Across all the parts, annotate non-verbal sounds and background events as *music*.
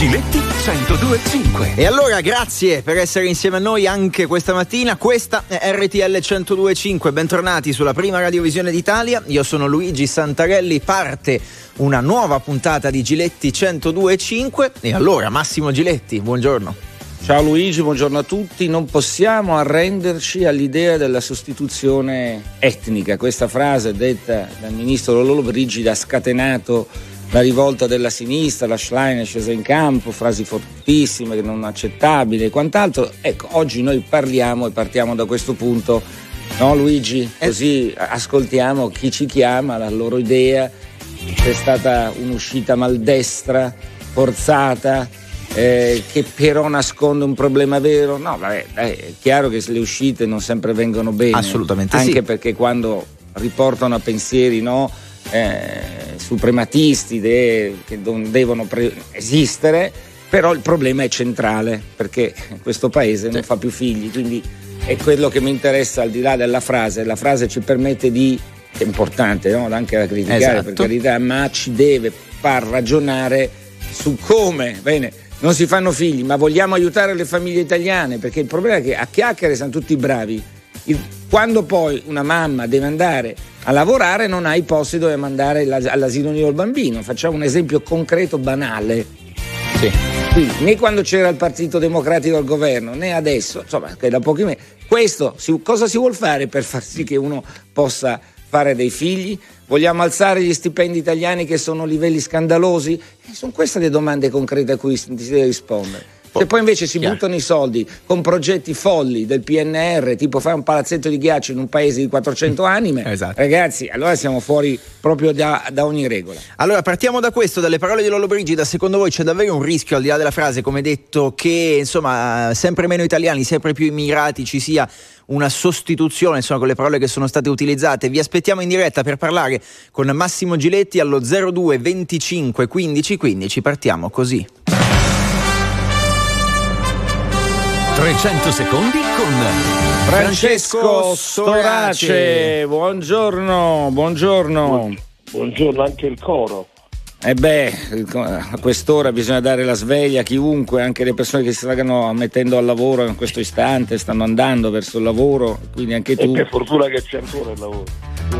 Giletti 102.5. E allora grazie per essere insieme a noi anche questa mattina. Questa è RTL 102.5. Bentornati sulla prima radiovisione d'Italia. Io sono Luigi Santarelli. Parte una nuova puntata di Giletti 102.5. E allora Massimo Giletti, buongiorno. Ciao Luigi, buongiorno a tutti. Non possiamo arrenderci all'idea della sostituzione etnica. Questa frase detta dal ministro Lolo Brigida ha scatenato la rivolta della sinistra, la Schlein è scesa in campo, frasi fortissime, non accettabili e quant'altro. Ecco, oggi noi parliamo e partiamo da questo punto, no Luigi? Eh. Così ascoltiamo chi ci chiama, la loro idea. C'è stata un'uscita maldestra, forzata, eh, che però nasconde un problema vero. No, vabbè, dai, è chiaro che le uscite non sempre vengono bene. Assolutamente anche sì. perché quando riportano a pensieri, no? Eh, suprematisti de- che non devono pre- esistere, però il problema è centrale perché questo paese non fa più figli, quindi è quello che mi interessa al di là della frase, la frase ci permette di, è importante no? anche da criticare Esatto. per carità, ma ci deve far ragionare su come, bene, non si fanno figli, ma vogliamo aiutare le famiglie italiane, perché il problema è che a chiacchiere sono tutti bravi. Il- quando poi una mamma deve andare a lavorare non ha i posti dove mandare l'as- all'asilo nido il bambino. Facciamo un esempio concreto, banale. Sì. Quindi, né quando c'era il Partito Democratico al governo, né adesso, insomma, che da pochi mesi. Questo, si- cosa si vuol fare per far sì che uno possa fare dei figli? Vogliamo alzare gli stipendi italiani che sono livelli scandalosi? E sono queste le domande concrete a cui si deve rispondere. Se poi invece si Chiaro. buttano i soldi con progetti folli del PNR, tipo fare un palazzetto di ghiaccio in un paese di 400 anime, Esatto. ragazzi, allora siamo fuori proprio da, da ogni regola. Allora partiamo da questo, dalle parole di Lollo Brigida. Secondo voi c'è davvero un rischio, al di là della frase, come detto, che insomma sempre meno italiani, sempre più immigrati ci sia una sostituzione insomma, con le parole che sono state utilizzate. Vi aspettiamo in diretta per parlare con Massimo Giletti allo 02 25 15 15. Partiamo così. 300 secondi con Francesco Storace, buongiorno, buongiorno. Buongiorno anche il coro. E beh, a quest'ora bisogna dare la sveglia a chiunque, anche le persone che si stanno mettendo al lavoro in questo istante, stanno andando verso il lavoro, quindi anche E tu. per fortuna che c'è ancora il lavoro.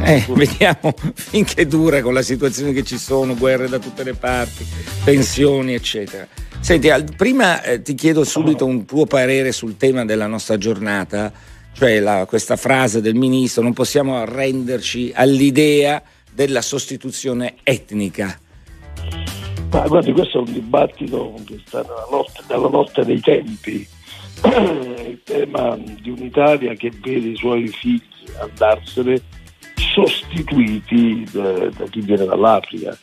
Eh, vediamo *laughs* finché dura con la situazione che ci sono, guerre da tutte le parti, pensioni, eccetera. Senti, prima eh, ti chiedo subito un tuo parere sul tema della nostra giornata, cioè la- questa frase del ministro, non possiamo arrenderci all'idea della sostituzione etnica. Ma guardi, questo è un dibattito che sta nella lotta, nella lotta dei tempi. *clears throat* Il tema di un'Italia che vede i suoi figli andarsene sostituiti da, da chi viene dall'Africa.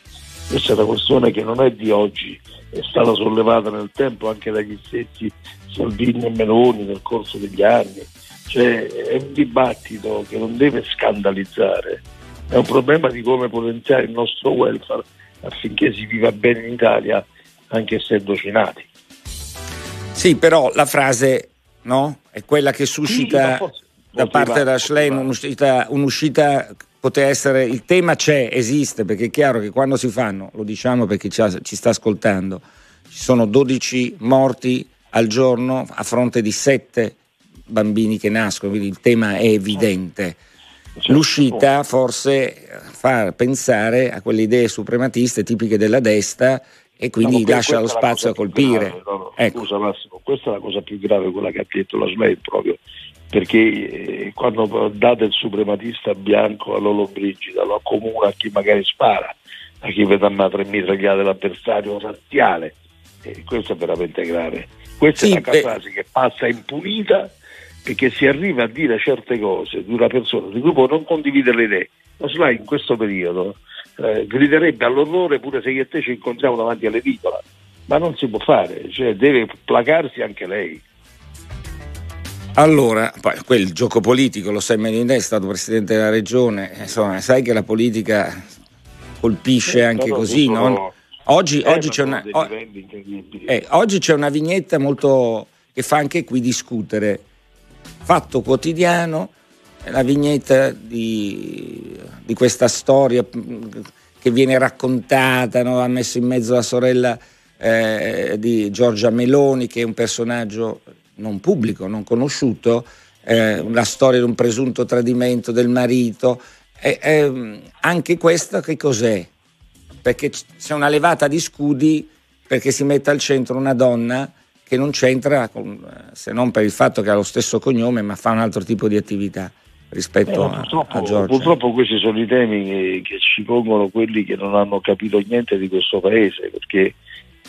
Questa è una questione che non è di oggi, è stata sollevata nel tempo anche dagli stessi Salvini e Meloni nel corso degli anni. Cioè, è un dibattito che non deve scandalizzare, è un problema di come potenziare il nostro welfare affinché si viva bene in Italia anche essendoci nati. Sì, però la frase no, è quella che Sì, suscita forse- da parte della Schlein un'uscita, un'uscita poteva essere il tema c'è, esiste, perché è chiaro che quando si fanno, lo diciamo perché ci, ha- ci sta ascoltando, ci sono 12 morti al giorno a fronte di 7 bambini che nascono, quindi il tema è evidente. Certo. L'uscita forse fa pensare a quelle idee suprematiste tipiche della destra e quindi No, lascia lo la spazio a colpire. grave, no, no, Ecco. Scusa Massimo, questa è la cosa più grave, quella che ha detto la SMEI proprio, perché eh, quando date il suprematista bianco a Lolo Brigida, lo accomuna a chi magari spara, a chi vede a tre mitragliate l'avversario razziale, e questo è veramente grave. Questa Sì, è una beh- frase che passa impunita perché si arriva a dire certe cose di una persona di cui può non condividere le idee. La SLA in questo periodo eh, griderebbe all'orrore pure se io e te ci incontriamo davanti all'edicola, ma non si può fare, cioè deve placarsi anche lei. Allora, poi quel gioco politico, lo sai meglio di te, è stato presidente della regione, insomma, sai che la politica colpisce Eh, anche così, no? Oggi, Eh, oggi c'è una, o- eh, oggi c'è una vignetta molto che fa anche qui discutere. Fatto quotidiano, la vignetta di, di questa storia mh, che viene raccontata, no? ha messo in mezzo la sorella eh, di Giorgia Meloni, che è un personaggio non pubblico, non conosciuto, eh, la storia di un presunto tradimento del marito. Eh, anche questa che cos'è? Perché c'è una levata di scudi perché si mette al centro una donna che non c'entra con, se non per il fatto che ha lo stesso cognome ma fa un altro tipo di attività rispetto eh, purtroppo, a, Giorgia. Purtroppo questi sono i temi che, che, ci pongono quelli che non hanno capito niente di questo paese perché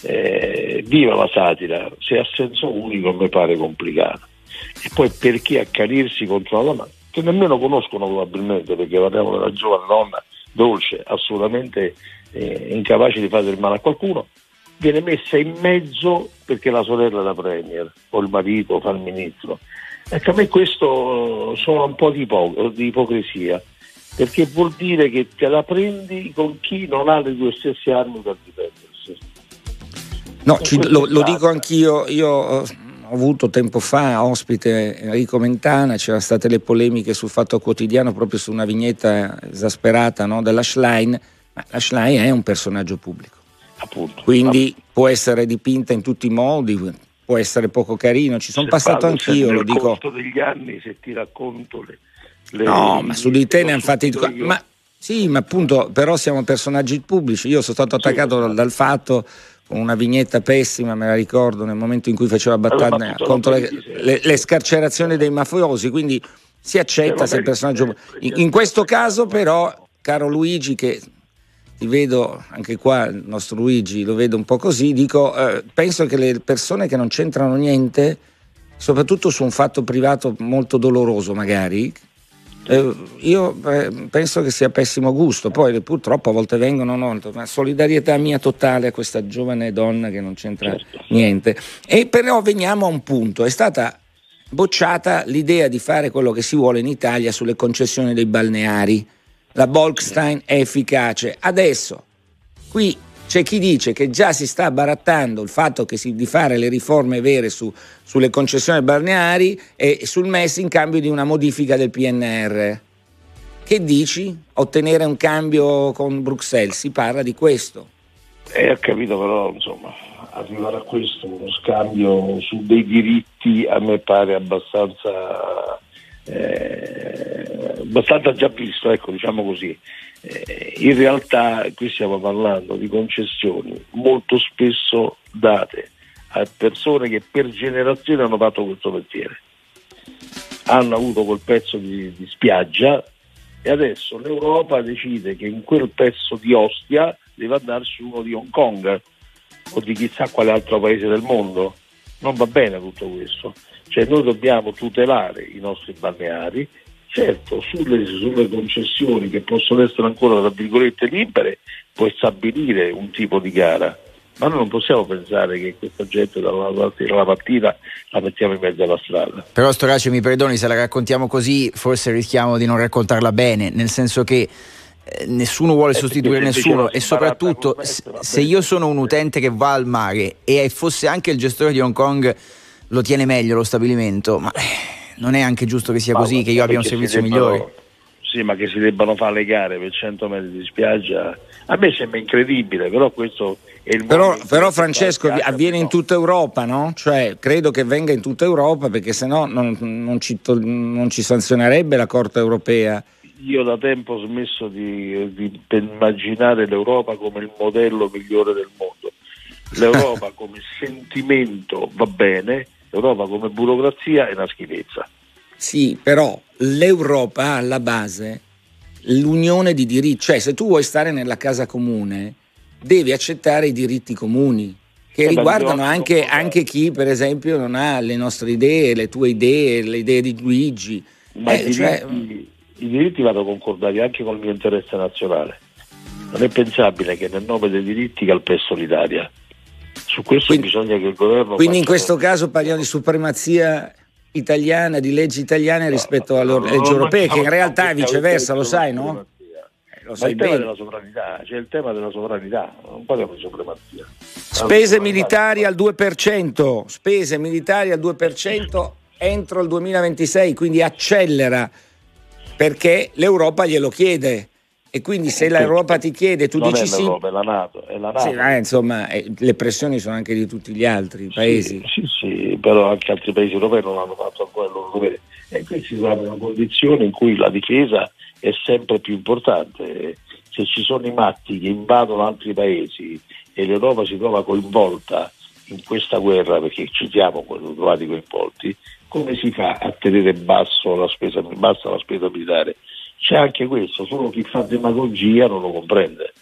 eh, viva la satira, se ha senso unico mi pare complicato. E poi perché accanirsi contro una donna che nemmeno conoscono probabilmente, perché parliamo della giovane donna dolce, assolutamente eh, incapace di fare del male a qualcuno, viene messa in mezzo perché la sorella è la premier o il marito fa il ministro. Ecco, a me questo sono un po' di, ipo- di ipocrisia, perché vuol dire che te la prendi con chi non ha le tue stesse armi per difendersi. No, ci, lo, lo, dico anch'io, io eh, ho avuto tempo fa ospite Enrico Mentana, c'erano state le polemiche sul Fatto Quotidiano proprio su una vignetta esasperata no, della Schlein, ma la Schlein è un personaggio pubblico. Appunto, Quindi appunto. può essere dipinta in tutti i modi, può essere poco carino, ci sono passato anch'io, lo dico. Nel degli anni se ti racconto le... le no, ma su di te ne hanno fatti... Ma, sì, ma appunto, però siamo personaggi pubblici, io sono stato attaccato sì, dal, dal fatto con una vignetta pessima, me la ricordo, nel momento in cui faceva battaglia contro le, le, le, scarcerazioni dei mafiosi, quindi si accetta se il personaggio... In, in questo caso però, caro Luigi, che vedo anche qua, il nostro Luigi lo vedo un po' così, dico, eh, penso che le persone che non c'entrano niente, soprattutto su un fatto privato molto doloroso magari, eh, io eh, penso che sia pessimo gusto, poi purtroppo a volte vengono, no, ma solidarietà mia totale a questa giovane donna che non c'entra certo. niente. E però veniamo a un punto, è stata bocciata l'idea di fare quello che si vuole in Italia sulle concessioni dei balneari la Bolkstein è efficace. Adesso, qui c'è chi dice che già si sta barattando il fatto si, di fare le riforme vere su, sulle concessioni balneari e sul MES in cambio di una modifica del PNR. Che dici? Ottenere un cambio con Bruxelles? Si parla di questo. Eh, ho capito, però insomma, arrivare a questo, uno scambio su dei diritti a me pare abbastanza eh, abbastanza già visto, ecco, diciamo così. Eh, in realtà qui stiamo parlando di concessioni molto spesso date a persone che per generazioni hanno fatto questo mestiere. Hanno avuto quel pezzo di, di spiaggia e adesso l'Europa decide che in quel pezzo di Ostia deve andarci uno di Hong Kong o di chissà quale altro paese del mondo. Non va bene tutto questo. Cioè noi dobbiamo tutelare i nostri balneari, certo sulle, sulle concessioni che possono essere ancora tra virgolette libere puoi stabilire un tipo di gara, ma noi non possiamo pensare che questa gente dalla mattina alla mattina la mettiamo in mezzo alla strada. Però Storace mi perdoni se la raccontiamo così, forse rischiamo di non raccontarla bene, nel senso che eh, nessuno vuole eh, sostituire nessuno e soprattutto se io sono un utente che va al mare e fosse anche il gestore di Hong Kong lo tiene meglio lo stabilimento, ma eh, non è anche giusto che sia ma così, che io abbia un servizio debbano, migliore. Sì, ma che si debbano fare le gare per 100 metri di spiaggia, a me sembra incredibile, però questo è il Però, però Francesco avviene in tutta Europa, no? Cioè, credo che venga in tutta Europa perché sennò non, non, ci, non ci sanzionerebbe la Corte europea io da tempo ho smesso di, di, immaginare l'Europa come il modello migliore del mondo. *laughs* L'Europa come sentimento va bene, L'Europa come burocrazia è una schifezza. Sì, però l'Europa ha alla base l'unione di diritti, cioè se tu vuoi stare nella casa comune devi accettare i diritti comuni che eh, riguardano anche, anche, chi per esempio non ha le nostre idee, le tue idee, le idee di Luigi. Ma eh, i, cioè... diritti, i diritti vanno concordati anche con il mio interesse nazionale. Non è pensabile che nel nome dei diritti calpesto l'Italia. Su questo quindi, bisogna che il governo. Quindi in questo caso parliamo di supremazia italiana, di leggi italiane no, rispetto alle no, leggi europee, che in realtà è viceversa, lo sai, no? Eh, lo sai il tema della sovranità, c'è il tema della sovranità, non parliamo di supremazia. Spese militari al 2%, spese militari al 2% entro il 2026, quindi accelera perché l'Europa glielo chiede E quindi se l'Europa ti chiede, tu non dici sì. è la Nato. È la NATO. Sì, eh, insomma, eh, le pressioni sono anche di tutti gli altri paesi. Sì, sì, sì, però anche altri paesi europei non hanno fatto ancora il loro dovere. E qui si trova una condizione in cui la difesa è sempre più importante. Se ci sono i matti che invadono altri paesi e l'Europa si trova coinvolta in questa guerra, perché ci siamo trovati coinvolti, come si fa a tenere basso la spesa, bassa la spesa militare? C'è anche questo, solo chi fa demagogia non lo comprende.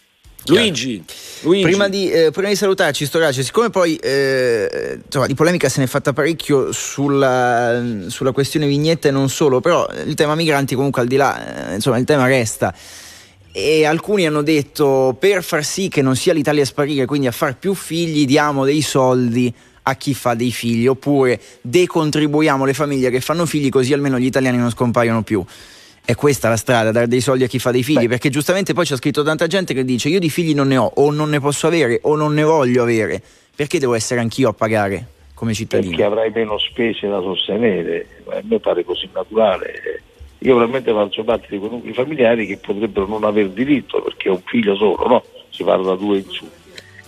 Luigi, Luigi. Prima, di, eh, prima di salutarci, Storace, siccome poi eh, insomma, di polemica se ne è fatta parecchio sulla, sulla, questione vignetta e non solo, però il tema migranti comunque al di là, eh, insomma il tema resta. E alcuni hanno detto per far sì che non sia l'Italia a sparire, quindi a far più figli, diamo dei soldi a chi fa dei figli, oppure decontribuiamo le famiglie che fanno figli così almeno gli italiani non scompaiono più è questa la strada, dare dei soldi a chi fa dei figli, Beh. perché giustamente poi c'è scritto tanta gente che dice io di figli non ne ho, o non ne posso avere, o non ne voglio avere, perché devo essere anch'io a pagare come cittadino? Perché avrai meno spese da sostenere, a me pare così naturale. Io veramente faccio parte di quei nuclei familiari che potrebbero non aver diritto perché è un figlio solo, no? Si parla da due in su.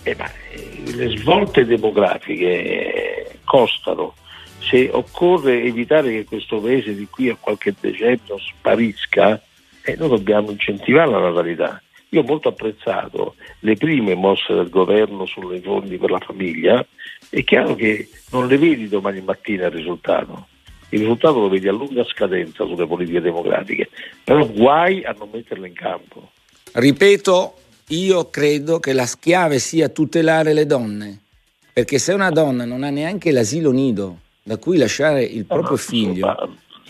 Eh, ma eh, le svolte demografiche costano se occorre evitare che questo paese di qui a qualche decennio sparisca, eh, noi dobbiamo incentivare la natalità. Io ho molto apprezzato le prime mosse del governo sulle fondi per la famiglia, è chiaro che non le vedi domani mattina il risultato, il risultato lo vedi a lunga scadenza sulle politiche demografiche, però guai a non metterle in campo. Ripeto, io credo che la chiave sia tutelare le donne, perché se una donna non ha neanche l'asilo nido, da cui lasciare il proprio figlio.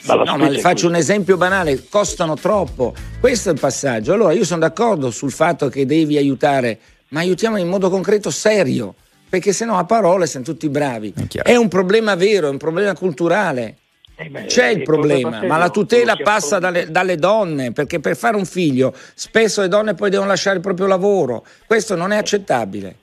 No, ma le faccio un esempio banale, costano troppo. Questo è il passaggio. Allora io sono d'accordo sul fatto che devi aiutare, ma aiutiamo in modo concreto serio, perché sennò a parole siamo tutti bravi. È, è un problema vero, è un problema culturale. Eh C'è il problema, ma la tutela passa dalle, dalle, donne, perché per fare un figlio spesso le donne poi devono lasciare il proprio lavoro. Questo non è accettabile.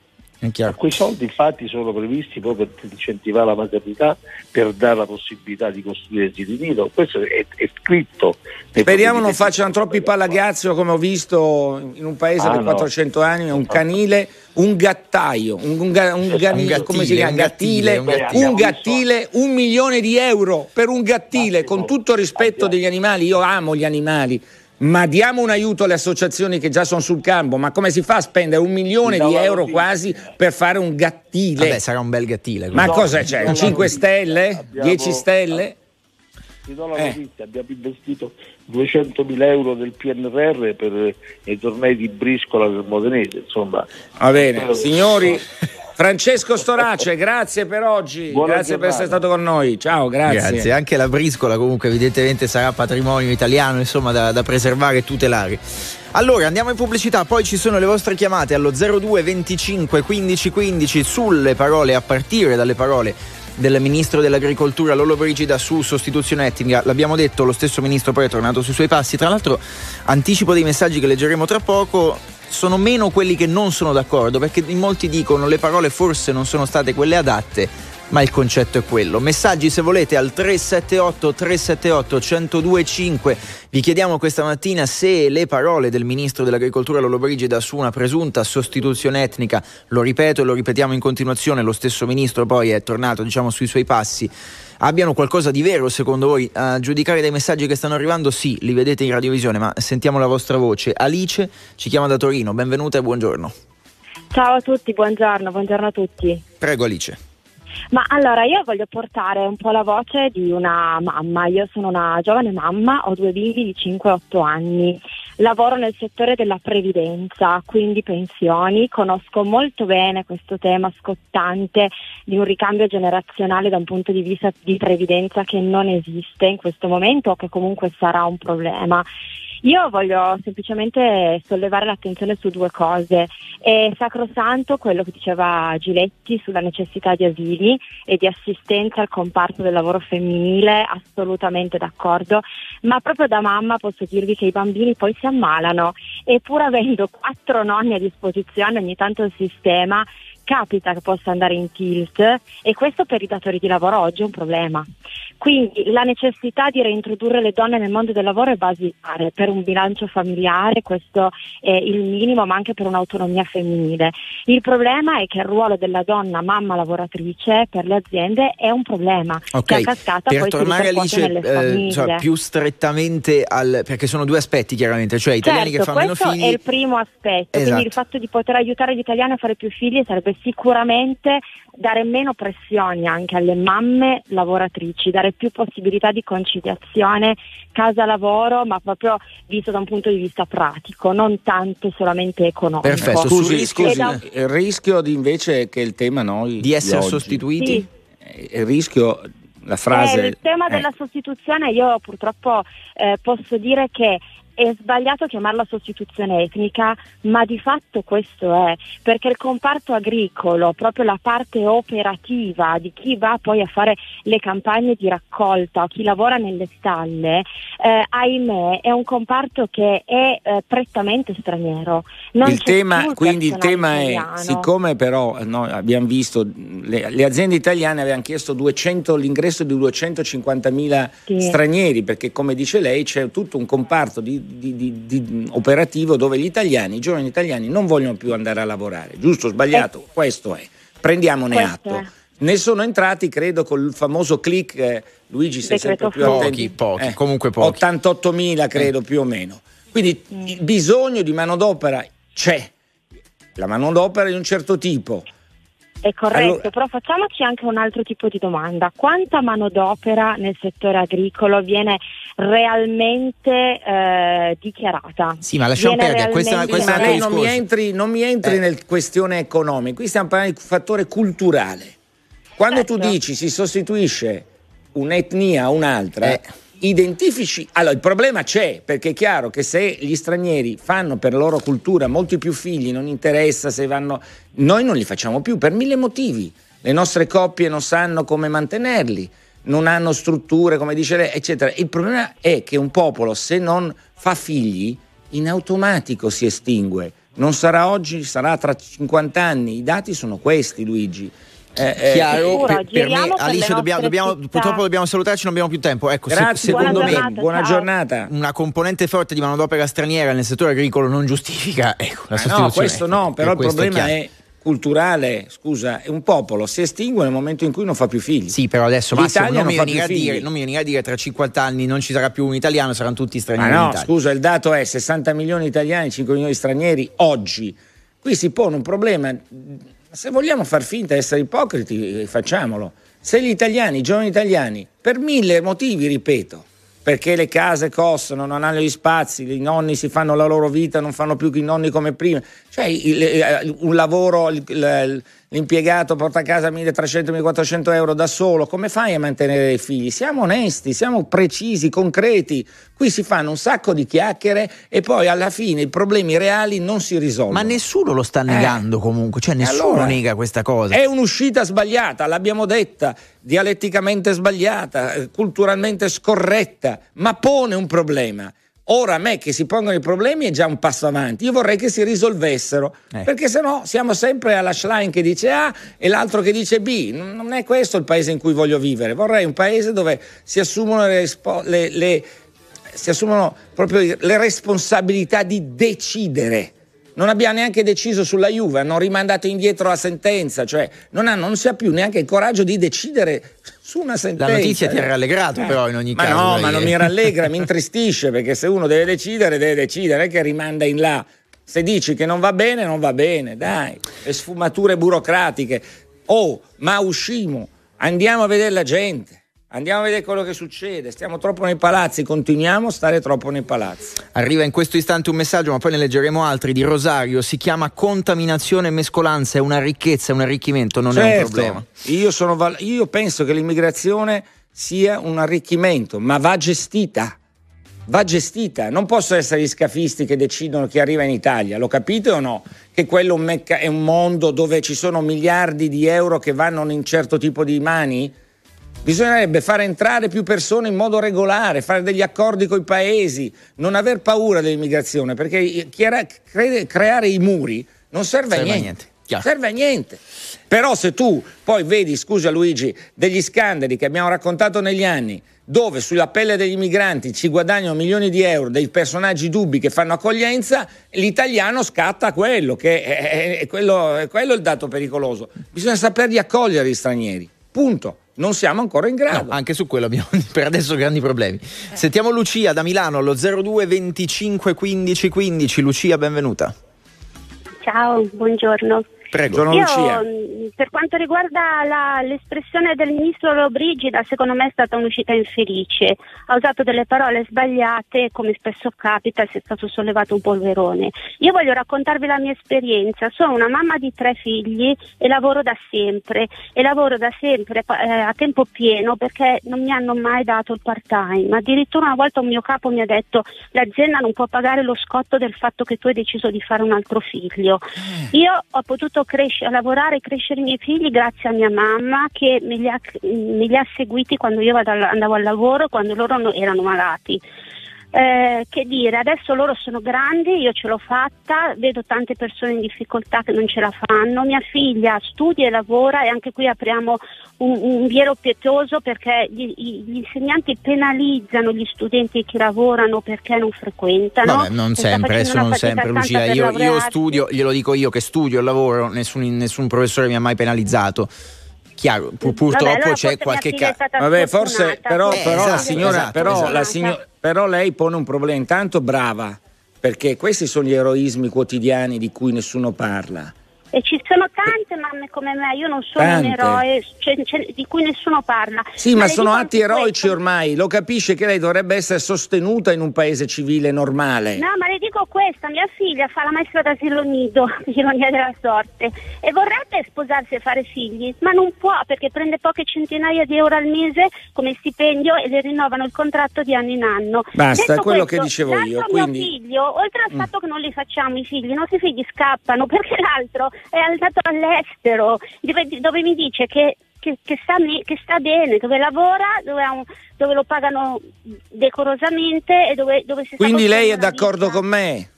Quei soldi infatti sono previsti proprio per incentivare la maternità, per dare la possibilità di costruire il nido. Questo è, è scritto. Speriamo non facciano troppi palagazzo come ho visto in un paese ah, 400 no. anni, un canile, un gattaio, un, un, un, un gattile, come si chiama? Gattile, un gattile, un milione di euro per un gattile, con tutto rispetto degli animali, io amo gli animali ma diamo un aiuto alle associazioni che già sono sul campo, ma come si fa a spendere un milione di euro quasi per fare un gattile? Vabbè, sarà un bel gattile. Ma cosa c'è? 5 stelle? 10 stelle? Ti do la eh. notizia, abbiamo investito 200.000 euro del PNRR per i tornei di briscola del Modenese, insomma. Va bene, signori... Francesco Storace, grazie per oggi, Buona grazie giornata. per essere stato con noi. Ciao, grazie. Grazie, anche la briscola comunque evidentemente sarà patrimonio italiano, insomma, da, da preservare e tutelare. Allora andiamo in pubblicità, poi ci sono le vostre chiamate allo 02 25 15 15 sulle parole, a partire dalle parole del ministro dell'agricoltura Lolo Brigida su sostituzione etnica. L'abbiamo detto, lo stesso ministro poi è tornato sui suoi passi. Tra l'altro, anticipo dei messaggi che leggeremo tra poco sono meno quelli che non sono d'accordo, perché in molti dicono le parole forse non sono state quelle adatte, ma il concetto è quello. Messaggi se volete al 378 378 1025. Vi chiediamo questa mattina se le parole del ministro dell'agricoltura Lollobrigida su una presunta sostituzione etnica, lo ripeto e lo ripetiamo in continuazione, lo stesso ministro poi è tornato diciamo sui suoi passi abbiano qualcosa di vero secondo voi. A giudicare dai messaggi che stanno arrivando, sì, li vedete in radiovisione, ma sentiamo la vostra voce. Alice ci chiama da Torino, benvenuta e buongiorno. Ciao a tutti, buongiorno, buongiorno a tutti. Prego Alice. Ma allora io voglio portare un po' la voce di una mamma, io sono una giovane mamma, ho due bimbi di 5-8 anni, lavoro nel settore della previdenza, quindi pensioni, conosco molto bene questo tema scottante di un ricambio generazionale da un punto di vista di previdenza che non esiste in questo momento o che comunque sarà un problema. Io voglio semplicemente sollevare l'attenzione su due cose. È sacrosanto quello che diceva Giletti sulla necessità di asili e di assistenza al comparto del lavoro femminile, assolutamente d'accordo, ma proprio da mamma posso dirvi che i bambini poi si ammalano e pur avendo quattro nonni a disposizione ogni tanto il sistema capita che possa andare in tilt e questo per i datori di lavoro oggi è un problema. Quindi la necessità di reintrodurre le donne nel mondo del lavoro è basilare per un bilancio familiare, questo è il minimo, ma anche per un'autonomia femminile. Il problema è che il ruolo della donna mamma lavoratrice per le aziende è un problema okay. che a cascata per poi tornare Alice, eh, cioè, più strettamente al perché sono due aspetti chiaramente, cioè italiani certo, che fanno meno figli. Questo è il primo aspetto, esatto. quindi il fatto di poter aiutare gli italiani a fare più figli sarebbe sicuramente dare meno pressioni anche alle mamme lavoratrici, dare più possibilità di conciliazione casa-lavoro, ma proprio visto da un punto di vista pratico, non tanto solamente economico. Perfetto, scusi, scusi da... il rischio di invece che il tema noi di essere di sostituiti? Sì. Il rischio la frase. Eh, il tema eh. della sostituzione io purtroppo eh, posso dire che è sbagliato chiamarla sostituzione etnica, ma di fatto questo è, perché il comparto agricolo, proprio la parte operativa di chi va poi a fare le campagne di raccolta o chi lavora nelle stalle, eh, ahimè è un comparto che è eh, prettamente straniero. Non il tema, quindi il tema italiano. è, siccome però noi abbiamo visto, le, le, aziende italiane avevano chiesto 200, l'ingresso di 250.000 sì. stranieri, perché come dice lei c'è tutto un comparto di di, di, di, operativo dove gli italiani, i giovani italiani non vogliono più andare a lavorare, giusto o sbagliato? Eh. Questo è, prendiamone Questo atto. È. Ne sono entrati, credo, col famoso click, eh, Luigi sei sempre più pochi, pochi, eh, comunque pochi. 88.000 credo più o meno. Quindi mm. il bisogno di manodopera c'è, la manodopera di un certo tipo, è corretto, allora... però facciamoci anche un altro tipo di domanda. Quanta manodopera nel settore agricolo viene realmente eh, dichiarata? Sì, ma lasciamo perdere questa, questa ma lei non mi entri, non mi entri eh. nella questione economica, qui stiamo parlando di fattore culturale. Quando certo. tu dici si sostituisce un'etnia a un'altra, eh identifici. Allora, il problema c'è, perché è chiaro che se gli stranieri fanno per la loro cultura molti più figli, non interessa se vanno. Noi non li facciamo più per mille motivi. Le nostre coppie non sanno come mantenerli, non hanno strutture, come dice lei, eccetera. Il problema è che un popolo, se non fa figli, in automatico si estingue. Non sarà oggi, sarà tra 50 anni. I dati sono questi, Luigi. Eh, eh, chiaro, per, per me, Alice, dobbiamo, dobbiamo, purtroppo dobbiamo salutarci, non abbiamo più tempo. Ecco, Grazie, se, secondo buona me, giornata, buona giornata. Una componente forte di manodopera straniera nel settore agricolo non giustifica ecco, la sostituzione. No, questo no, però il problema è, è culturale, scusa, un popolo si estingue nel momento in cui non fa più figli. Sì, però adesso Massimo, non, mi non, dire, non mi viene a dire tra 50 anni non ci sarà più un italiano, saranno tutti stranieri. Ma no, scusa, il dato è 60 milioni di italiani, 5 milioni di stranieri oggi. Qui si pone un problema se vogliamo far finta di essere ipocriti, facciamolo. Se gli italiani, i giovani italiani, per mille motivi, ripeto, perché le case costano, non hanno gli spazi, i nonni si fanno la loro vita, non fanno più i nonni come prima, cioè il, il, un lavoro, il, l'impiegato porta a casa 1300-1400 euro da solo, come fai a mantenere i figli? Siamo onesti, siamo precisi, concreti. Qui si fanno un sacco di chiacchiere e poi alla fine i problemi reali non si risolvono. Ma nessuno lo sta negando eh. comunque, cioè nessuno allora, nega questa cosa. È un'uscita sbagliata, l'abbiamo detta, dialetticamente sbagliata, culturalmente scorretta, ma pone un problema. Ora a me che si pongono i problemi è già un passo avanti. Io vorrei che si risolvessero, eh. perché sennò siamo sempre alla Schlein che dice A e l'altro che dice B. Non è questo il paese in cui voglio vivere. Vorrei un paese dove si assumono, le, le, le, si assumono proprio le responsabilità di decidere non abbiamo neanche deciso sulla Juve, hanno rimandato indietro la sentenza, cioè non, hanno, non si ha più neanche il coraggio di decidere su una sentenza. La notizia ti ha rallegrato, eh. però, in ogni ma caso. No, ma non mi rallegra, mi *laughs* intristisce perché se uno deve decidere, deve decidere, non è che rimanda in là. Se dici che non va bene, non va bene, dai, le sfumature burocratiche. Oh, ma uscimo, andiamo a vedere la gente. Andiamo a vedere quello che succede. Stiamo troppo nei palazzi, continuiamo a stare troppo nei palazzi. Arriva in questo istante un messaggio, ma poi ne leggeremo altri di Rosario. Si chiama contaminazione e mescolanza, è una ricchezza, è un arricchimento, non certo, è un certo. problema. Io, sono, io penso che l'immigrazione sia un arricchimento, ma va gestita. Va gestita, non possono essere gli scafisti che decidono chi arriva in Italia, lo capite o no? Che quello è un mondo dove ci sono miliardi di euro che vanno in un certo tipo di mani? Bisognerebbe far entrare più persone in modo regolare, fare degli accordi con i paesi, non aver paura dell'immigrazione, perché creare i muri non serve, serve a niente. niente. Chiaro. serve a niente. Però se tu poi vedi, scusa Luigi, degli scandali che abbiamo raccontato negli anni, dove sulla pelle degli migranti ci guadagnano milioni di euro dei personaggi dubbi che fanno accoglienza, l'italiano scatta quello, che è, è, quello, è quello il dato pericoloso. Bisogna saperli accogliere gli stranieri, punto. Non siamo ancora in grado. No, anche su quello abbiamo *laughs* per adesso grandi problemi. Sentiamo Lucia da Milano allo 02 25 15 15. Lucia, benvenuta. Ciao, buongiorno. Prego. Io, mm, per quanto riguarda la, l'espressione del ministro Lobrigida, secondo me è stata un'uscita infelice. Ha usato delle parole sbagliate, come spesso capita, si è stato sollevato un polverone. Io voglio raccontarvi la mia esperienza. Sono una mamma di tre figli e lavoro da sempre. E lavoro da sempre eh, a tempo pieno perché non mi hanno mai dato il part-time. Addirittura una volta un mio capo mi ha detto l'azienda non può pagare lo scotto del fatto che tu hai deciso di fare un altro figlio. Eh. Io ho potuto potuto crescere, lavorare e crescere i miei figli grazie a mia mamma che me li ha, me li ha seguiti quando io andavo al lavoro, quando loro erano malati. Eh, che dire, adesso loro sono grandi, io ce l'ho fatta, vedo tante persone in difficoltà che non ce la fanno, mia figlia studia e lavora e anche qui apriamo un, un viero pietoso perché gli, gli, insegnanti penalizzano gli studenti che lavorano perché non frequentano. Vabbè, non sempre, adesso non sempre Lucia, io, io, studio, glielo dico io che studio e lavoro, nessun, nessun professore mi ha mai penalizzato chiaro, pur, purtroppo Vabbè, allora c'è qualche caso. Vabbè, forse però, eh, però esatto, la signora, esatto, però, esatto. La signora, però lei pone un problema. Intanto brava, perché questi sono gli eroismi quotidiani di cui nessuno parla. E ci sono tante mamme come me, io non sono tante. un eroe cioè, cioè, di cui nessuno parla. Sì, ma, ma sono atti eroici questo. ormai, lo capisce che lei dovrebbe essere sostenuta in un paese civile normale. No, ma le dico questa, mia figlia fa la maestra d'asilo nido, *laughs* ironia della sorte, e vorrebbe sposarsi e fare figli, ma non può perché prende poche centinaia di euro al mese come stipendio e le rinnovano il contratto di anno in anno. Basta, è quello questo, che dicevo io. Quindi... mio figlio, oltre al mm. fatto che non li facciamo i figli, i nostri figli scappano *laughs* perché l'altro è andato all'estero, dove, dove mi dice che, che, che, sta, che, sta, bene, dove lavora, dove, un, dove, lo pagano decorosamente e dove, dove si Quindi lei è d'accordo vita. con me?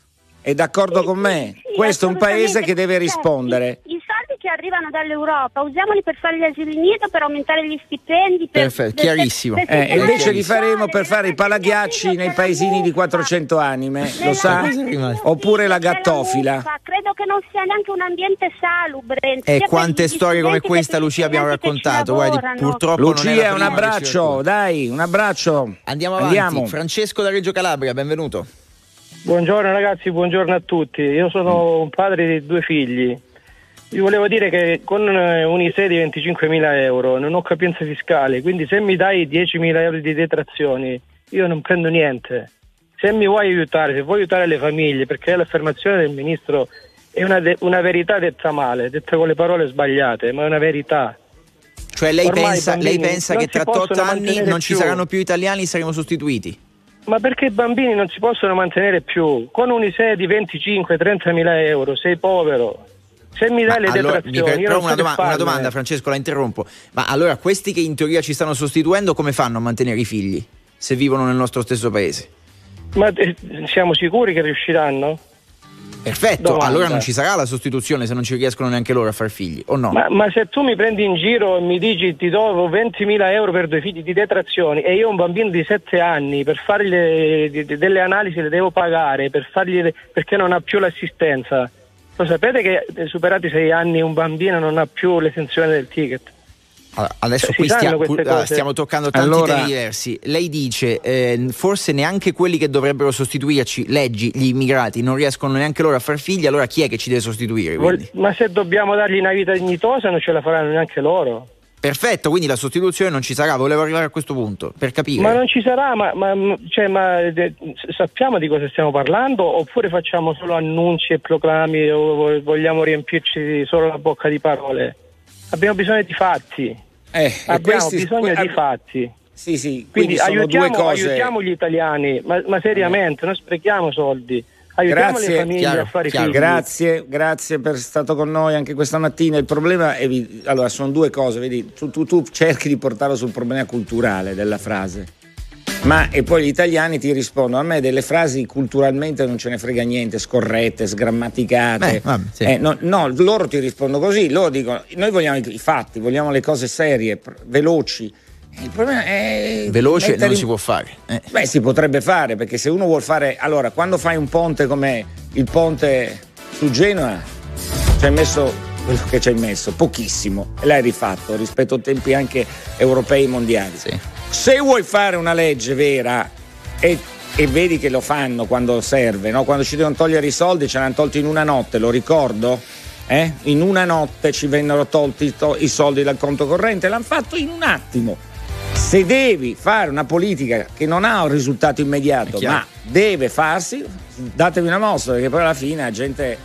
È d'accordo sì, con me? Sì, Questo è un paese che deve rispondere. Sì, che arrivano dall'Europa, usiamoli per fare gli asili nido, per aumentare gli stipendi. Per, Perfetto, per, chiarissimo. Per, eh, invece li faremo per fare i palaghiacci nei paesini di 400 anime, lo sa? Oppure la gattofila. Credo non sia neanche un ambiente salubre. E quante storie come questa Lucia abbiamo raccontato, guardi, purtroppo Lucia, un abbraccio, dai, un abbraccio. Andiamo avanti. Andiamo. Francesco da Reggio Calabria, benvenuto. Buongiorno ragazzi, buongiorno a tutti. Io sono un padre di due figli. Vi volevo dire che con eh, un'ISE di 25.000 euro non ho capienza fiscale, quindi se mi dai 10.000 euro di detrazioni io non prendo niente. Se mi vuoi aiutare, se vuoi aiutare le famiglie, perché l'affermazione del ministro è una, de- una verità detta male, detta con le parole sbagliate, ma è una verità. Cioè lei pensa, lei pensa che tra 8 anni non ci saranno più italiani, saremo sostituiti? Ma perché i bambini non si possono mantenere più? Con un'ISE di 25-30 mila euro sei povero, se mi dai Ma le allora, detrazioni, però una, doma- una, domanda, Francesco, la interrompo. Ma allora questi che in teoria ci stanno sostituendo, come fanno a mantenere i figli se vivono nel nostro stesso paese? Ma eh, siamo sicuri che riusciranno? Perfetto, domanda. allora non ci sarà la sostituzione se non ci riescono neanche loro a far figli, o no? Ma, ma se tu mi prendi in giro e mi dici ti do 20.000 euro per due figli di detrazioni e io ho un bambino di 7 anni per fargli delle analisi le devo pagare per fargli, perché non ha più l'assistenza, lo sapete che eh, superati i sei anni un bambino non ha più l'esenzione del ticket? Allora, adesso cioè, qui stia, ah, stiamo toccando tanti allora, temi diversi. Lei dice eh, forse neanche quelli che dovrebbero sostituirci, leggi, gli immigrati, non riescono neanche loro a far figli, allora chi è che ci deve sostituire? Quindi? Ma se dobbiamo dargli una vita dignitosa non ce la faranno neanche loro. Perfetto, quindi la sostituzione non ci sarà, volevo arrivare a questo punto per capire. Ma non ci sarà, ma, ma, cioè, ma de, sappiamo di cosa stiamo parlando oppure facciamo solo annunci e proclami o vogliamo riempirci solo la bocca di parole? Abbiamo bisogno di fatti. Eh, abbiamo questi, bisogno que- di fatti. Sì, sì, quindi, quindi aiutiamo, aiutiamo, gli italiani, ma, ma seriamente, non sprechiamo soldi. Aiutiamo grazie, le famiglie chiaro, a fare chiaro. Grazie, grazie per essere stato con noi anche questa mattina. Il problema è, allora, sono due cose, vedi, tu, tu, tu cerchi di portarlo sul problema culturale della frase. Ma e poi gli italiani ti rispondono a me delle frasi culturalmente non ce ne frega niente, scorrette, sgrammaticate. Beh, vabbè, sì. Eh, no, no, loro ti rispondono così, loro dicono noi vogliamo i, fatti, vogliamo le cose serie, veloci. Il problema è Veloce mettere non si può fare. Eh. Beh, si potrebbe fare perché se uno vuol fare. Allora, quando fai un ponte come il ponte su Genoa, ci hai messo quello che ci hai messo, pochissimo, e l'hai rifatto rispetto a tempi anche europei e mondiali. Sì. Se vuoi fare una legge vera e, e vedi che lo fanno quando serve, no? quando ci devono togliere i soldi, ce l'hanno tolti in una notte, lo ricordo? Eh? In una notte ci vennero tolti i to- i soldi dal conto corrente, l'hanno fatto in un attimo. Se devi fare una politica che non ha un risultato immediato, ma deve farsi, datevi una mossa, perché poi alla fine la gente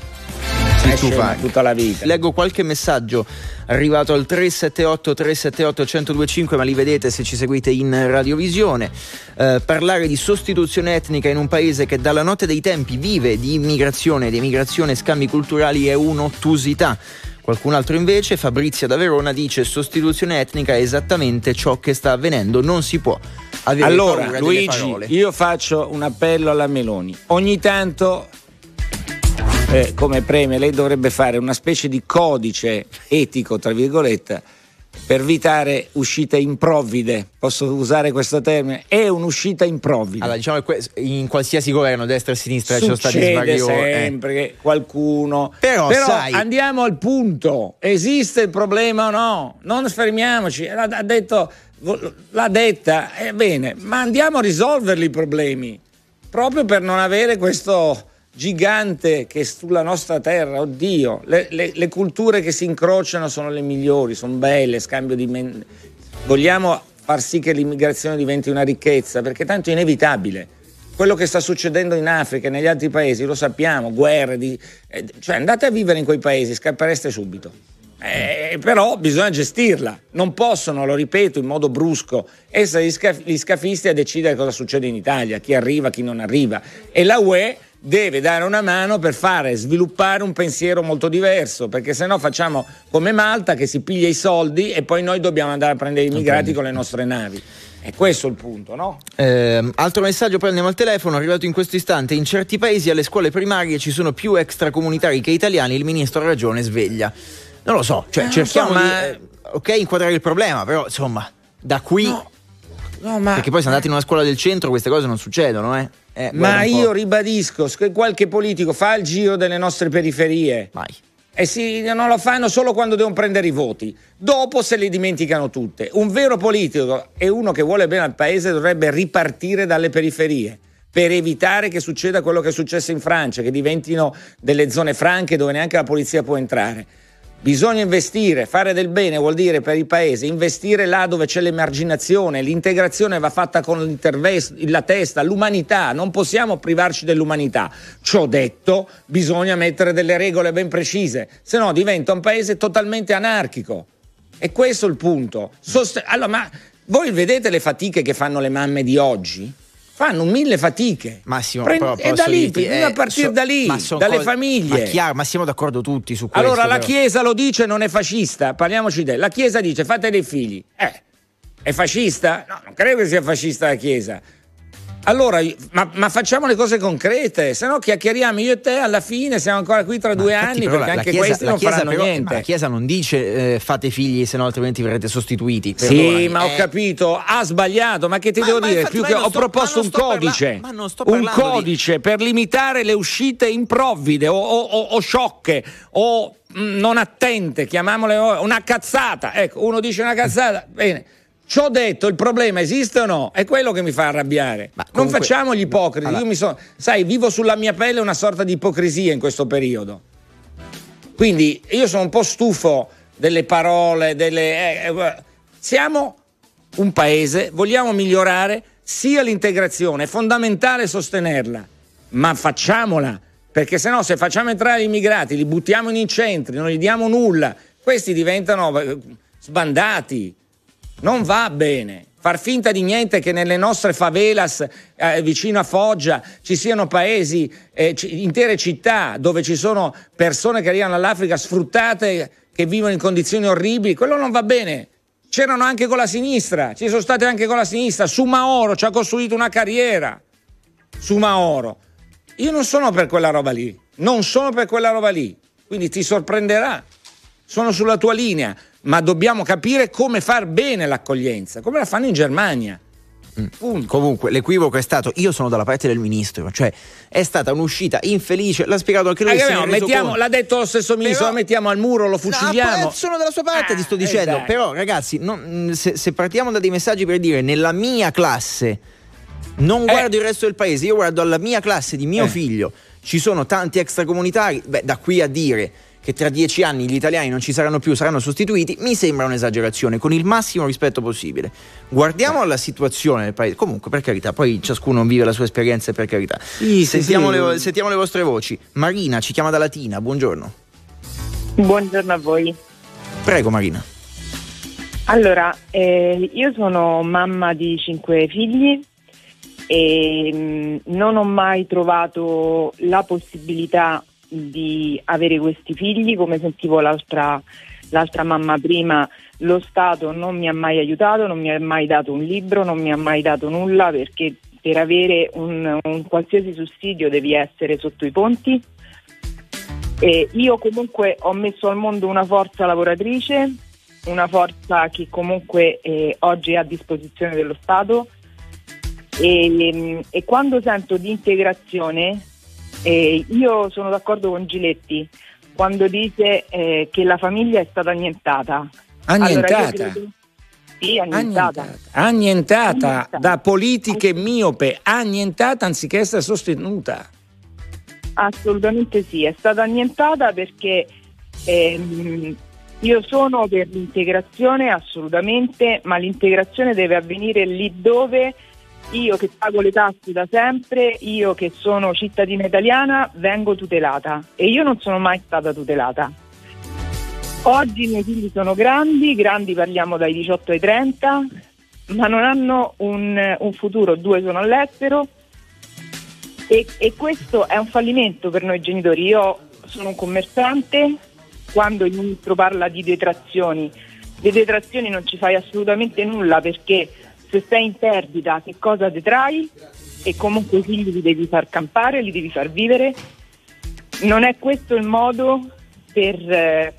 stufa tutta la vita. Leggo qualche messaggio arrivato al 378 378 1025, ma li vedete se ci seguite in radiovisione. Eh, parlare di sostituzione etnica in un paese che dalla notte dei tempi vive di immigrazione, di emigrazione e scambi culturali è un'ottusità. Qualcun altro invece, Fabrizia da Verona, dice sostituzione etnica è esattamente ciò che sta avvenendo, non si può avere Allora, paura delle Luigi, io faccio un appello alla Meloni. Ogni tanto, eh, come premio, lei dovrebbe fare una specie di codice etico, tra virgolette, per evitare uscite improvvide. Posso usare questo termine? È un'uscita improvvida. Allora, diciamo che in qualsiasi governo, destra e sinistra, ci sono stati svariati. eh. sempre che qualcuno. Però, sai- andiamo al punto: esiste il problema o no? Non fermiamoci. L'ha, ha detto, l'ha detta, è bene, ma andiamo a risolverli i problemi proprio per non avere questo gigante che sulla nostra terra. Oddio, le, le- le culture che si incrociano sono le migliori, sono belle, scambio di. men- Vogliamo far sì che l'immigrazione diventi una ricchezza, perché tanto è inevitabile. Quello che sta succedendo in Africa e negli altri paesi lo sappiamo, guerre, di- eh, cioè andate a vivere in quei paesi, scappereste subito. Eh, però bisogna gestirla, non possono, lo ripeto in modo brusco, essere gli, scaf- gli scafisti a decidere cosa succede in Italia, chi arriva, chi non arriva. E la UE deve dare una mano per fare sviluppare un pensiero molto diverso, perché se no facciamo come Malta che si piglia i soldi e poi noi dobbiamo andare a prendere i immigrati con le nostre navi. È questo il punto, no? Ehm, altro messaggio, poi andiamo al telefono, arrivato in questo istante. In certi paesi alle scuole primarie ci sono più extracomunitari che italiani, il ministro ha ragione, sveglia. Non lo so, cioè Eh, cerchiamo so, di ma- eh, ok, inquadrare il problema, però insomma, da qui No, ma... perché poi se andate in una scuola del centro queste cose non succedono, eh. Eh, Ma io ribadisco che qualche politico fa il giro delle nostre periferie. Vai. E sì, non lo fanno solo quando devono prendere i voti. Dopo se le dimenticano tutte. Un vero politico e uno che vuole bene al paese dovrebbe ripartire dalle periferie per evitare che succeda quello che è successo in Francia, che diventino delle zone franche dove neanche la polizia può entrare. Bisogna investire, fare del bene vuol dire per il paese investire là dove c'è l'emarginazione, l'integrazione va fatta con la testa, l'umanità, non possiamo privarci dell'umanità. Ciò detto, bisogna mettere delle regole ben precise, se no diventa un paese totalmente anarchico. E questo è il punto. Sost- allora, ma voi vedete le fatiche che fanno le mamme di oggi? Fanno mille fatiche. Massimo, Prend- e da lì, dirti, bisogna eh, partire so- da lì, dalle cose- famiglie. Ma chiaro, ma siamo d'accordo tutti su questo. Allora la però. Chiesa lo dice, non è fascista, parliamoci di La Chiesa dice fate dei figli. Eh, è fascista? No, non credo che sia fascista la Chiesa. Allora, ma, ma facciamo le cose concrete, se no chiacchieriamo io e te alla fine, siamo ancora qui tra Ma due infatti, anni perché la- anche Chiesa- questi non Chiesa faranno però- niente. ma la Chiesa non dice eh, fate figli, se no altrimenti verrete sostituiti. Sì, Perdonami, ma ho eh. capito, ha sbagliato, ma che ti Ma- devo dire? infatti, non ho sto- proposto non un parla- codice, non sto un parlando di- codice per limitare le uscite improvvide o, o- o- o sciocche o mm, non attente, chiamiamole una cazzata. Ecco, uno dice una cazzata, bene. Ciò detto, il problema esiste o no? È quello che mi fa arrabbiare. Ma non comunque- facciamo gli ipocriti. Allora- Io mi so, sai, vivo sulla mia pelle una sorta di ipocrisia in questo periodo. Quindi io sono un po' stufo delle parole, delle... eh, eh, siamo un paese, vogliamo migliorare sia l'integrazione, è fondamentale sostenerla, ma facciamola, perché se no se facciamo entrare gli immigrati, li buttiamo in centri, non gli diamo nulla, questi diventano eh, sbandati, non va bene. Far finta di niente che nelle nostre favelas eh, vicino a Foggia ci siano paesi, eh, c- intere città dove ci sono persone che arrivano dall'Africa sfruttate, che vivono in condizioni orribili, quello non va bene. c'erano anche con la sinistra, ci sono state anche con la sinistra. Su Maoro ci ha costruito una carriera. Su Maoro. Io non sono per quella roba lì, non sono per quella roba lì, quindi ti sorprenderà. Sono sulla tua linea, ma dobbiamo capire come far bene l'accoglienza, come la fanno in Germania. Mm. Comunque l'equivoco è stato io sono dalla parte del ministro, cioè è stata un'uscita infelice, l'ha spiegato anche lui. Eh, no, mettiamo, l'ha detto lo stesso ministro, però, la mettiamo al muro, lo fuciliamo. No, sono dalla sua parte, ah, ti sto dicendo. Eh, però ragazzi, non, mm, se, se, partiamo da dei messaggi per dire nella mia classe non eh. guardo il resto del paese, io guardo alla mia classe di mio eh. figlio, ci sono tanti extracomunitari, beh da qui a dire che tra dieci anni gli italiani non ci saranno più, saranno sostituiti, mi sembra un'esagerazione, con il massimo rispetto possibile. Guardiamo alla situazione del paese, comunque per carità, poi ciascuno vive la sua esperienza per carità. Sì, sentiamo, sì, Le, sentiamo le vostre voci. Marina ci chiama da Latina, buongiorno. Buongiorno a voi. Prego Marina. Allora, eh, io sono mamma di cinque figli e mh, mm, non ho mai trovato la possibilità di avere questi figli, come sentivo l'altra, l'altra mamma prima, lo Stato non mi ha mai aiutato, non mi ha mai dato un libro, non mi ha mai dato nulla perché per avere un, un qualsiasi sussidio devi essere sotto i ponti. E io comunque ho messo al mondo una forza lavoratrice, una forza che comunque eh, oggi è a disposizione dello Stato e, e quando sento di integrazione eh, io sono d'accordo con Giletti quando dice eh, che la famiglia è stata annientata. Annientata? Allora credo... Sì, annientata. Annientata. annientata. annientata. da politiche miope, annientata anziché essere sostenuta. Assolutamente sì, è stata annientata perché ehm, io sono per l'integrazione assolutamente, ma l'integrazione deve avvenire lì dove io che pago le tasse da sempre, io che sono cittadina italiana, vengo tutelata e io non sono mai stata tutelata. Oggi i miei figli sono grandi, grandi parliamo dai 18 ai 30, ma non hanno un, un futuro, due sono all'estero e, e questo è un fallimento per noi genitori. Io sono un commerciante, quando il ministro parla di detrazioni, le detrazioni non ci fai assolutamente nulla perché se sei in perdita che cosa detrai e comunque i figli li devi far campare, li devi far vivere. Non è questo il modo per... Eh,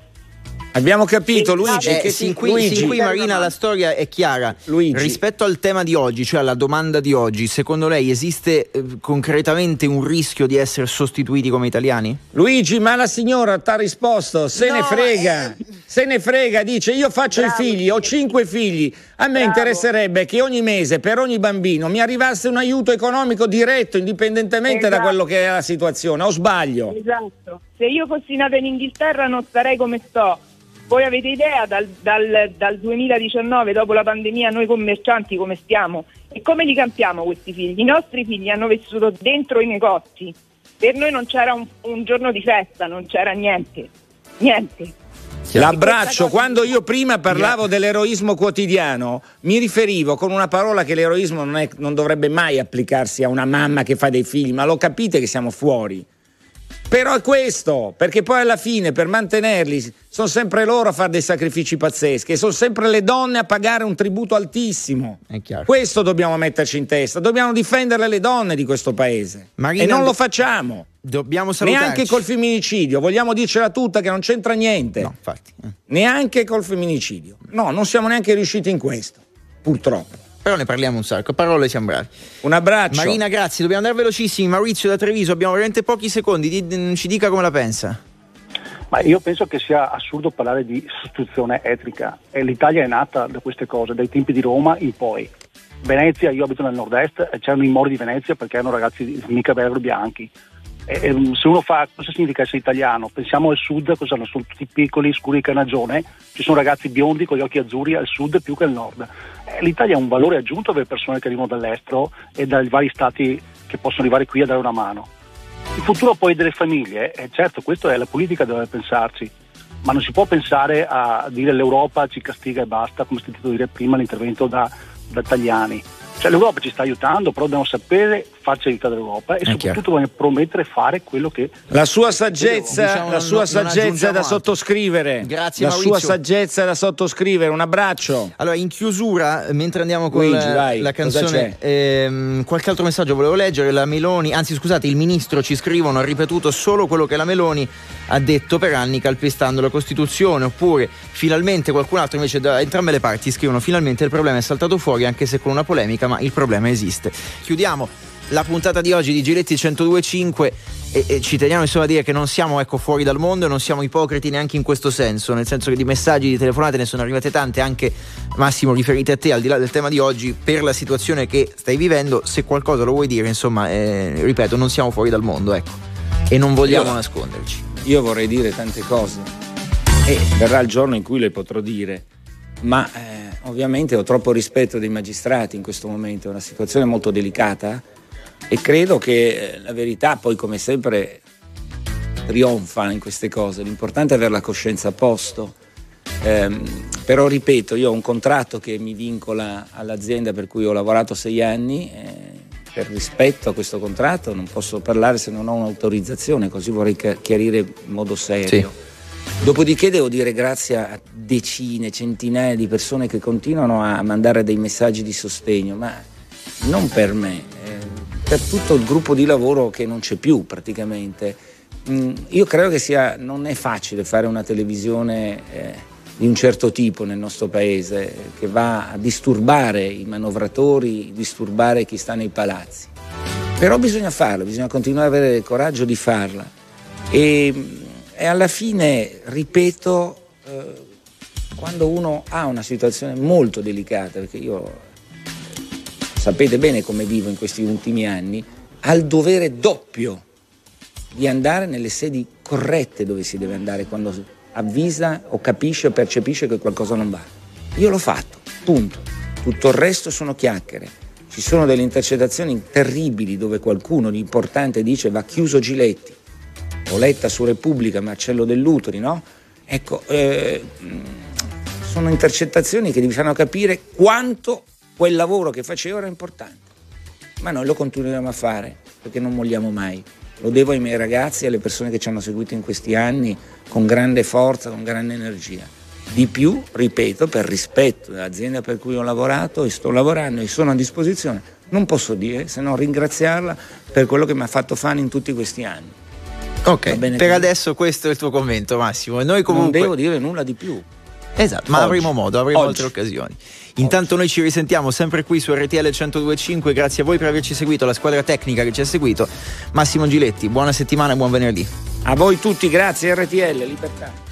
Abbiamo capito Luigi eh, che sin qui, Luigi. Sin qui Marina la storia è chiara. Luigi. Rispetto al tema di oggi, cioè alla domanda di oggi, secondo lei esiste eh, concretamente un rischio di essere sostituiti come italiani? Luigi, ma la signora ti ha risposto, se no, ne frega, eh... se ne frega, dice io faccio Bravo. i figli, ho cinque figli, a me Bravo. interesserebbe che ogni mese per ogni bambino mi arrivasse un aiuto economico diretto, indipendentemente esatto. da quello che è la situazione, o sbaglio? Esatto, se io fossi nata in Inghilterra non starei come sto voi avete idea dal, dal, dal, 2019, dopo la pandemia, noi commercianti come stiamo? E come li campiamo questi figli? I nostri figli hanno vissuto dentro i negozi. Per noi non c'era un, un giorno di festa, non c'era niente. Niente. L'abbraccio, quando io prima parlavo dell'eroismo quotidiano, mi riferivo con una parola che l'eroismo non, è, non dovrebbe mai applicarsi a una mamma che fa dei figli, ma lo capite che siamo fuori. Però è questo, perché poi alla fine per mantenerli sono sempre loro a fare dei sacrifici pazzeschi e sono sempre le donne a pagare un tributo altissimo. Questo dobbiamo metterci in testa, dobbiamo difendere le donne di questo paese. Marina, e non lo facciamo. Dobbiamo salutarci. Neanche col femminicidio, vogliamo dircela tutta che non c'entra niente. No, infatti. Eh. Neanche col femminicidio. No, non siamo neanche riusciti in questo, purtroppo però ne parliamo un sacco. Parole siamo bravi. Un abbraccio. Marina, grazie. Dobbiamo andare velocissimi. Maurizio da Treviso, abbiamo veramente pochi secondi. Ci dica come la pensa. Ma io penso che sia assurdo parlare di sostituzione etnica. E L'Italia è nata da queste cose, dai tempi di Roma in poi. Venezia, io abito nel nord-est, e c'erano i mori di Venezia perché erano ragazzi mica vero bianchi. E, se uno fa cosa significa essere italiano, pensiamo al sud, cosa sono tutti piccoli, scuri carnagione, ci sono ragazzi biondi con gli occhi azzurri al sud più che al nord. Eh, L'Italia ha un valore aggiunto per persone che arrivano dall'estero e dai vari stati che possono arrivare qui a dare una mano. Il futuro poi delle famiglie, eh, certo, questo è la politica deve pensarci, ma non si può pensare a dire l'Europa ci castiga e basta, come ho sentito dire prima l'intervento da, da Tagliani Cioè l'Europa ci sta aiutando, però dobbiamo sapere farci aiutare l'Europa e È soprattutto chiaro. dobbiamo promettere fare quello che La sua saggezza, Diciamo, la non- sua non saggezza è aggiungiamo da altro. sottoscrivere. Grazie, La Maurizio. sua saggezza è da sottoscrivere. Un abbraccio. Allora, in chiusura, mentre andiamo con Luigi, la, vai, la canzone, ehm, qualche altro messaggio volevo leggere. La Meloni, anzi, scusate, il ministro ci scrivono: ha ripetuto solo quello che la Meloni ha detto per anni, calpestando la Costituzione. Oppure, finalmente qualcun altro invece, da entrambe le parti scrivono: finalmente il problema è saltato fuori, anche se con una polemica, ma il problema esiste. Chiudiamo la puntata di oggi di Giletti 1025 e, e ci teniamo insomma a dire che non siamo ecco, fuori dal mondo e non siamo ipocriti neanche in questo senso, nel senso che di messaggi, di telefonate ne sono arrivate tante, anche Massimo riferite a te, al di là del tema di oggi, per la situazione che stai vivendo, se qualcosa lo vuoi dire, insomma, eh, ripeto, non siamo fuori dal mondo, ecco, e non vogliamo Io- nasconderci. Io vorrei dire tante cose e verrà il giorno in cui le potrò dire, ma eh, ovviamente ho troppo rispetto dei magistrati in questo momento, è una situazione molto delicata e credo che eh, la verità poi come sempre trionfa in queste cose, l'importante è avere la coscienza a posto. Ehm, però ripeto, io ho un contratto che mi vincola all'azienda per cui ho lavorato sei anni, eh, per rispetto a questo contratto non posso parlare se non ho un'autorizzazione, così vorrei chi- chiarire in modo serio. Dopodiché devo dire grazie a decine, centinaia di persone che continuano a mandare dei messaggi di sostegno, ma non per me, eh, per tutto il gruppo di lavoro che non c'è più praticamente. Mm, io credo che sia, non è facile fare una televisione eh, di un certo tipo nel nostro paese, che va a disturbare i manovratori, disturbare chi sta nei palazzi. Però bisogna farlo, bisogna continuare ad avere il coraggio di farla. E, e alla fine, ripeto, eh, quando uno ha una situazione molto delicata, perché io sapete bene come vivo in questi ultimi anni, ha il dovere doppio di andare nelle sedi corrette dove si deve andare quando avvisa o capisce o percepisce che qualcosa non va. Io l'ho fatto, punto. Tutto il resto sono chiacchiere. Ci sono delle intercettazioni terribili dove qualcuno di importante dice va chiuso Giletti. Ho letta su Repubblica Marcello Dell'Utri, no? Ecco, eh, sono intercettazioni che vi fanno capire quanto quel lavoro che facevo era importante. Ma noi lo continueremo a fare perché non molliamo mai. Lo devo ai miei ragazzi e alle persone che ci hanno seguito in questi anni con grande forza, con grande energia. Di più, ripeto, per rispetto dell'azienda per cui ho lavorato e sto lavorando e sono a disposizione, non posso dire se non ringraziarla per quello che mi ha fatto fare in tutti questi anni. Ok, per così. adesso questo è il tuo commento Massimo e noi comunque... Non devo dire nulla di più. Esatto, ma Oggi. avremo modo, avremo Oggi. altre occasioni. Intanto noi ci risentiamo sempre qui su RTL 1025, grazie a voi per averci seguito, alla squadra tecnica che ci ha seguito. Massimo Giletti, buona settimana e buon venerdì. A voi tutti, grazie RTL, libertà.